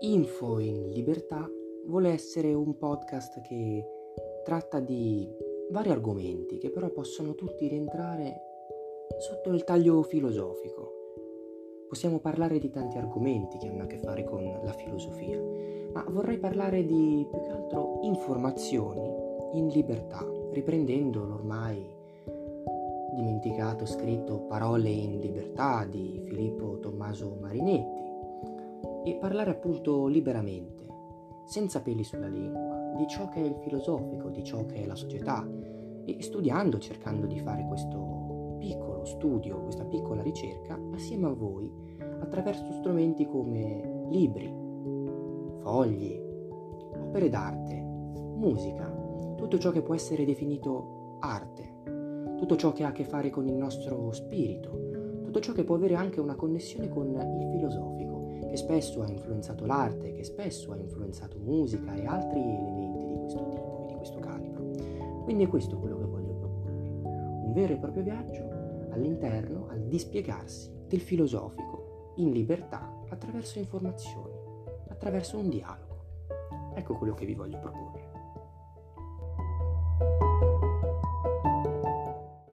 Info in Libertà vuole essere un podcast che tratta di vari argomenti che però possono tutti rientrare sotto il taglio filosofico. Possiamo parlare di tanti argomenti che hanno a che fare con la filosofia, ma vorrei parlare di più che altro informazioni in libertà, riprendendo l'ormai dimenticato scritto Parole in libertà di Filippo Tommaso Marinetti e parlare appunto liberamente, senza peli sulla lingua, di ciò che è il filosofico, di ciò che è la società e studiando, cercando di fare questo piccolo studio, questa piccola ricerca assieme a voi attraverso strumenti come libri, fogli, opere d'arte, musica, tutto ciò che può essere definito arte, tutto ciò che ha a che fare con il nostro spirito, tutto ciò che può avere anche una connessione con il filosofico che spesso ha influenzato l'arte, che spesso ha influenzato musica e altri elementi di questo tipo e di questo calibro. Quindi è questo quello che voglio proporvi, un vero e proprio viaggio all'interno, al dispiegarsi del filosofico in libertà attraverso informazioni, attraverso un dialogo. Ecco quello che vi voglio proporre.